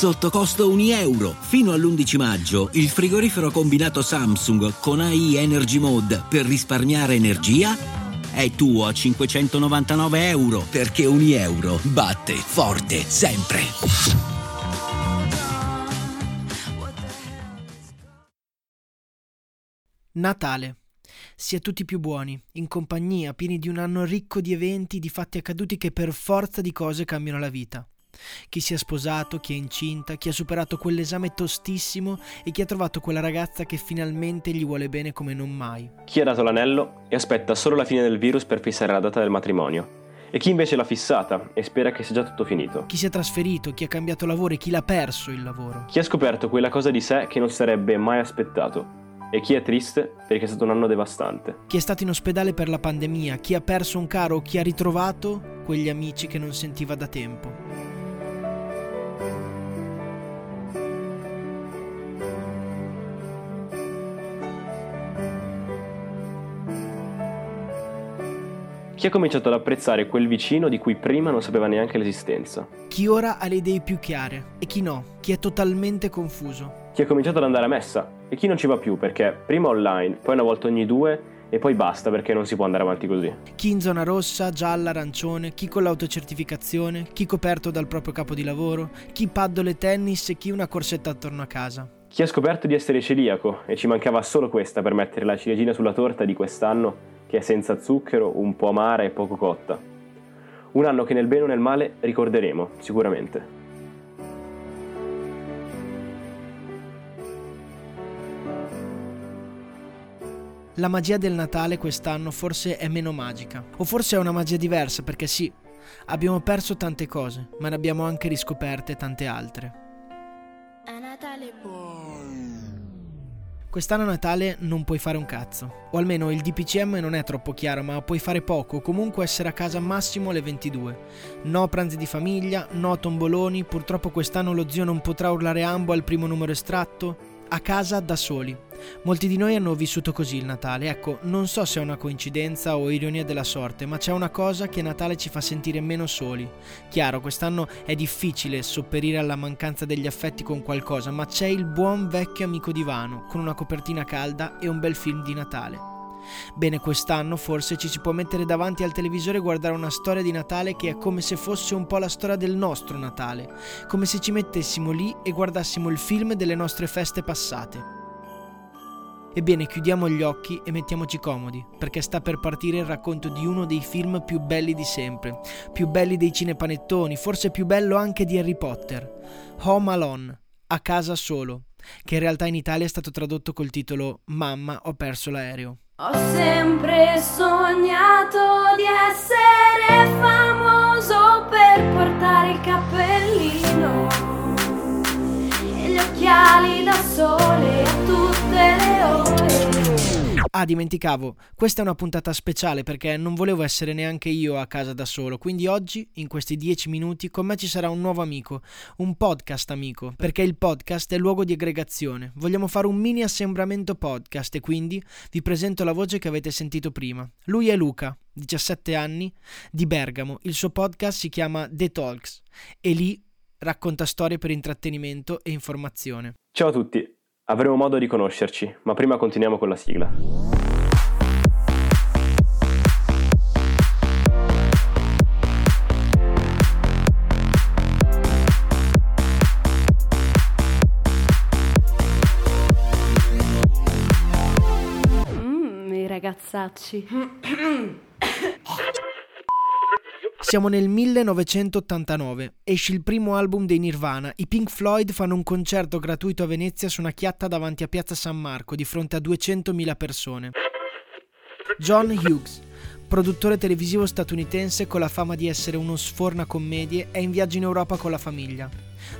sotto costo 1 euro. Fino all'11 maggio il frigorifero combinato Samsung con AI Energy Mode per risparmiare energia è tuo a 599 euro perché 1 euro batte forte sempre. Natale. Si è tutti più buoni, in compagnia, pieni di un anno ricco di eventi, di fatti accaduti che per forza di cose cambiano la vita. Chi si è sposato, chi è incinta, chi ha superato quell'esame tostissimo e chi ha trovato quella ragazza che finalmente gli vuole bene come non mai. Chi ha dato l'anello e aspetta solo la fine del virus per fissare la data del matrimonio. E chi invece l'ha fissata e spera che sia già tutto finito. Chi si è trasferito, chi ha cambiato lavoro e chi l'ha perso il lavoro. Chi ha scoperto quella cosa di sé che non sarebbe mai aspettato. E chi è triste perché è stato un anno devastante. Chi è stato in ospedale per la pandemia, chi ha perso un caro chi ha ritrovato quegli amici che non sentiva da tempo. Chi ha cominciato ad apprezzare quel vicino di cui prima non sapeva neanche l'esistenza. Chi ora ha le idee più chiare e chi no, chi è totalmente confuso. Chi ha cominciato ad andare a messa e chi non ci va più perché prima online, poi una volta ogni due e poi basta perché non si può andare avanti così. Chi in zona rossa, gialla, arancione, chi con l'autocertificazione, chi coperto dal proprio capo di lavoro, chi paddole tennis e chi una corsetta attorno a casa. Chi ha scoperto di essere celiaco e ci mancava solo questa per mettere la ciliegina sulla torta di quest'anno che è senza zucchero, un po' amara e poco cotta. Un anno che nel bene o nel male ricorderemo, sicuramente. La magia del Natale quest'anno forse è meno magica, o forse è una magia diversa perché sì, abbiamo perso tante cose, ma ne abbiamo anche riscoperte tante altre. A Natale Quest'anno a Natale non puoi fare un cazzo. O almeno il DPCM non è troppo chiaro, ma puoi fare poco, comunque essere a casa massimo alle 22. No pranzi di famiglia, no tomboloni, purtroppo quest'anno lo zio non potrà urlare ambo al primo numero estratto. A casa da soli. Molti di noi hanno vissuto così il Natale. Ecco, non so se è una coincidenza o ironia della sorte, ma c'è una cosa che Natale ci fa sentire meno soli. Chiaro, quest'anno è difficile sopperire alla mancanza degli affetti con qualcosa, ma c'è il buon vecchio amico divano, con una copertina calda e un bel film di Natale. Bene, quest'anno forse ci si può mettere davanti al televisore e guardare una storia di Natale che è come se fosse un po' la storia del nostro Natale, come se ci mettessimo lì e guardassimo il film delle nostre feste passate. Ebbene, chiudiamo gli occhi e mettiamoci comodi, perché sta per partire il racconto di uno dei film più belli di sempre, più belli dei cinepanettoni, forse più bello anche di Harry Potter. Home Alone, a casa solo, che in realtà in Italia è stato tradotto col titolo Mamma, ho perso l'aereo. Ho sempre sognato di essere Ah, dimenticavo, questa è una puntata speciale perché non volevo essere neanche io a casa da solo, quindi oggi, in questi dieci minuti, con me ci sarà un nuovo amico, un podcast amico, perché il podcast è luogo di aggregazione. Vogliamo fare un mini assembramento podcast e quindi vi presento la voce che avete sentito prima. Lui è Luca, 17 anni, di Bergamo. Il suo podcast si chiama The Talks e lì racconta storie per intrattenimento e informazione. Ciao a tutti, avremo modo di conoscerci, ma prima continuiamo con la sigla. Mmm, i ragazzacci. Siamo nel 1989, esce il primo album dei Nirvana, i Pink Floyd fanno un concerto gratuito a Venezia su una chiatta davanti a Piazza San Marco di fronte a 200.000 persone. John Hughes, produttore televisivo statunitense con la fama di essere uno sforna commedie, è in viaggio in Europa con la famiglia.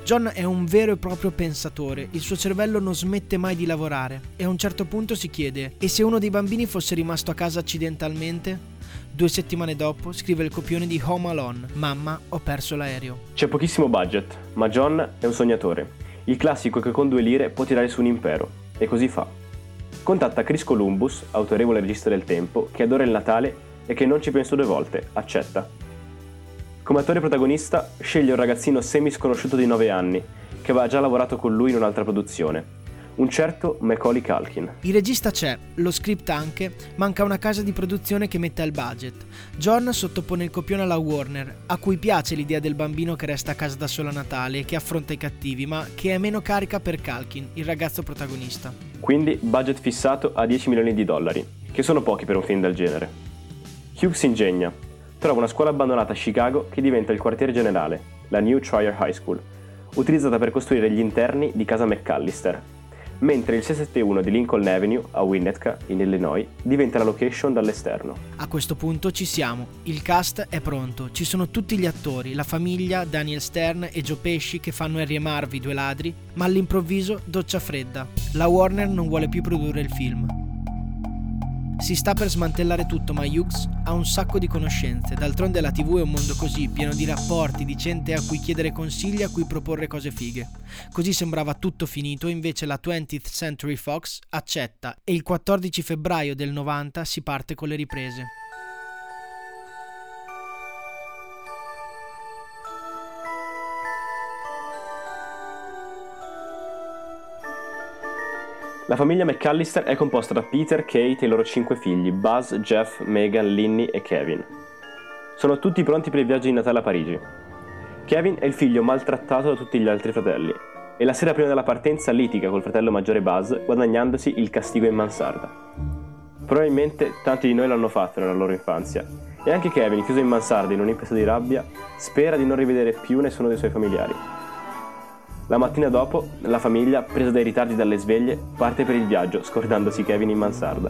John è un vero e proprio pensatore, il suo cervello non smette mai di lavorare e a un certo punto si chiede: e se uno dei bambini fosse rimasto a casa accidentalmente? Due settimane dopo scrive il copione di Home Alone, Mamma, ho perso l'aereo. C'è pochissimo budget, ma John è un sognatore. Il classico che con due lire può tirare su un impero. E così fa. Contatta Chris Columbus, autorevole regista del tempo, che adora il Natale e che non ci penso due volte, accetta. Come attore protagonista sceglie un ragazzino semi-sconosciuto di 9 anni, che aveva già lavorato con lui in un'altra produzione, un certo Macaulay Culkin. Il regista c'è, lo script anche, manca una casa di produzione che metta il budget. John sottopone il copione alla Warner, a cui piace l'idea del bambino che resta a casa da solo a Natale e che affronta i cattivi, ma che è meno carica per Culkin, il ragazzo protagonista. Quindi budget fissato a 10 milioni di dollari, che sono pochi per un film del genere. Hughes ingegna, trova una scuola abbandonata a Chicago che diventa il quartiere generale, la New Trier High School, utilizzata per costruire gli interni di casa McAllister, mentre il 671 di Lincoln Avenue a Winnetka, in Illinois, diventa la location dall'esterno. A questo punto ci siamo, il cast è pronto, ci sono tutti gli attori, la famiglia, Daniel Stern e Joe Pesci che fanno Harry e Marv, i due ladri, ma all'improvviso doccia fredda. La Warner non vuole più produrre il film. Si sta per smantellare tutto, ma Hughes ha un sacco di conoscenze. D'altronde la TV è un mondo così, pieno di rapporti, di gente a cui chiedere consigli, a cui proporre cose fighe. Così sembrava tutto finito, invece la 20th Century Fox accetta e il 14 febbraio del 90 si parte con le riprese. La famiglia McAllister è composta da Peter, Kate e i loro cinque figli, Buzz, Jeff, Megan, Linny e Kevin. Sono tutti pronti per il viaggio di Natale a Parigi. Kevin è il figlio maltrattato da tutti gli altri fratelli e la sera prima della partenza litiga col fratello maggiore Buzz guadagnandosi il castigo in mansarda. Probabilmente tanti di noi l'hanno fatto nella loro infanzia e anche Kevin, chiuso in mansarda in un impeto di rabbia, spera di non rivedere più nessuno dei suoi familiari. La mattina dopo, la famiglia, presa dai ritardi dalle sveglie, parte per il viaggio, scordandosi Kevin in mansarda.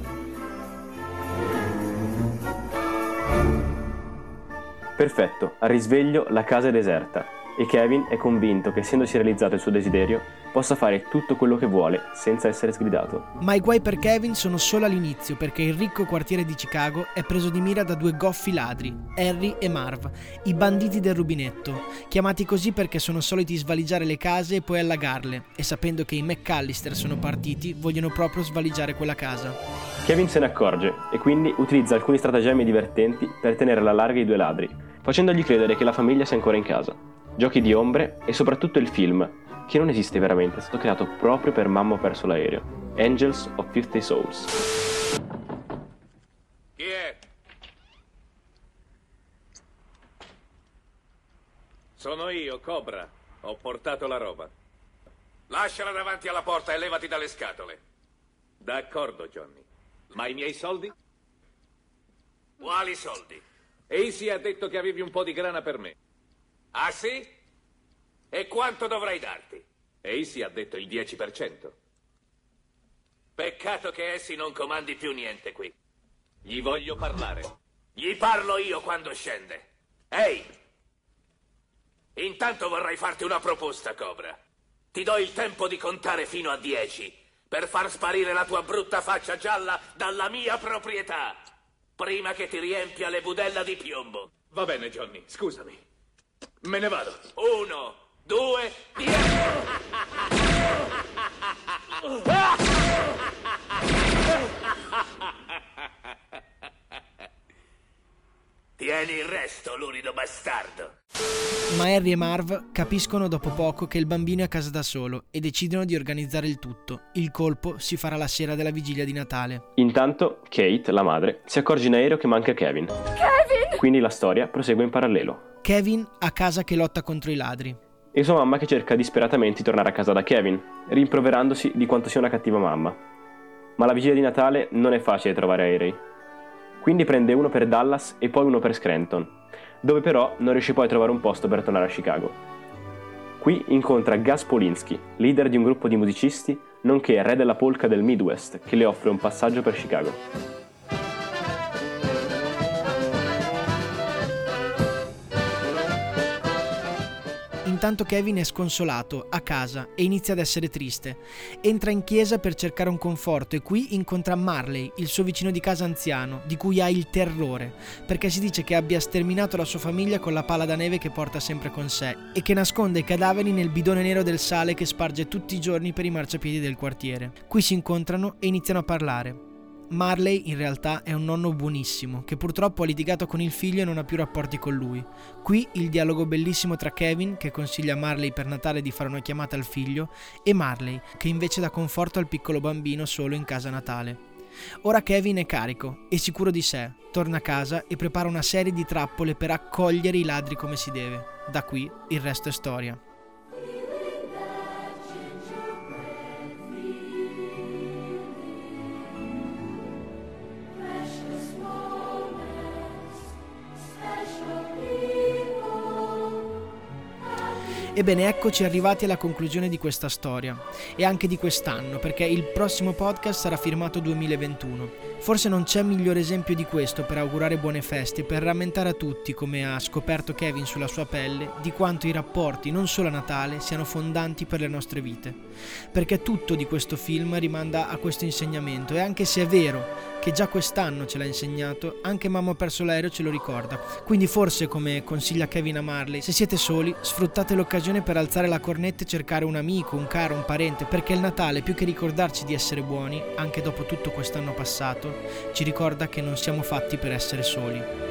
Perfetto, al risveglio la casa è deserta e Kevin è convinto che essendosi realizzato il suo desiderio, possa fare tutto quello che vuole senza essere sgridato. Ma i guai per Kevin sono solo all'inizio perché il ricco quartiere di Chicago è preso di mira da due goffi ladri, Harry e Marv, i banditi del rubinetto, chiamati così perché sono soliti svaligiare le case e poi allagarle e sapendo che i McAllister sono partiti vogliono proprio svaligiare quella casa. Kevin se ne accorge e quindi utilizza alcuni stratagemmi divertenti per tenere alla larga i due ladri, facendogli credere che la famiglia sia ancora in casa. Giochi di ombre e soprattutto il film, che non esiste veramente, è stato creato proprio per Mamma perso l'aereo. Angels of Fifty Souls. Chi è? Sono io, Cobra. Ho portato la roba. Lasciala davanti alla porta e levati dalle scatole. D'accordo, Johnny. Ma i miei soldi? Quali soldi? Easy ha detto che avevi un po' di grana per me. Ah sì? E quanto dovrei darti? Easy ha detto il 10%. Peccato che essi non comandi più niente qui. Gli voglio parlare. Gli parlo io quando scende. Ehi! Intanto vorrei farti una proposta, Cobra. Ti do il tempo di contare fino a 10 per far sparire la tua brutta faccia gialla dalla mia proprietà. Prima che ti riempia le budella di piombo. Va bene, Johnny, scusami. Me ne vado. Uno, due, dieci. Tieni il resto, lurido bastardo. Ma Harry e Marv capiscono dopo poco che il bambino è a casa da solo e decidono di organizzare il tutto. Il colpo si farà la sera della vigilia di Natale. Intanto, Kate, la madre, si accorge in aereo che manca Kevin. Kevin! Quindi la storia prosegue in parallelo. Kevin a casa che lotta contro i ladri. E sua mamma che cerca disperatamente di tornare a casa da Kevin, rimproverandosi di quanto sia una cattiva mamma. Ma la vigilia di Natale non è facile trovare aerei. Quindi prende uno per Dallas e poi uno per Scranton, dove però non riesce poi a trovare un posto per tornare a Chicago. Qui incontra Gus Polinski, leader di un gruppo di musicisti, nonché re della polka del Midwest, che le offre un passaggio per Chicago. Intanto Kevin è sconsolato, a casa, e inizia ad essere triste. Entra in chiesa per cercare un conforto e qui incontra Marley, il suo vicino di casa anziano, di cui ha il terrore, perché si dice che abbia sterminato la sua famiglia con la pala da neve che porta sempre con sé e che nasconde i cadaveri nel bidone nero del sale che sparge tutti i giorni per i marciapiedi del quartiere. Qui si incontrano e iniziano a parlare. Marley in realtà è un nonno buonissimo, che purtroppo ha litigato con il figlio e non ha più rapporti con lui. Qui il dialogo bellissimo tra Kevin, che consiglia a Marley per Natale di fare una chiamata al figlio, e Marley, che invece dà conforto al piccolo bambino solo in casa Natale. Ora Kevin è carico e sicuro di sé, torna a casa e prepara una serie di trappole per accogliere i ladri come si deve. Da qui il resto è storia. Ebbene, eccoci arrivati alla conclusione di questa storia e anche di quest'anno, perché il prossimo podcast sarà firmato 2021. Forse non c'è migliore esempio di questo per augurare buone feste, per rammentare a tutti, come ha scoperto Kevin sulla sua pelle, di quanto i rapporti, non solo a Natale, siano fondanti per le nostre vite. Perché tutto di questo film rimanda a questo insegnamento e anche se è vero che già quest'anno ce l'ha insegnato, anche Mamma ha perso l'aereo ce lo ricorda. Quindi forse, come consiglia Kevin a Marley, se siete soli, sfruttate l'occasione per alzare la cornetta e cercare un amico, un caro, un parente, perché il Natale, più che ricordarci di essere buoni, anche dopo tutto quest'anno passato, ci ricorda che non siamo fatti per essere soli.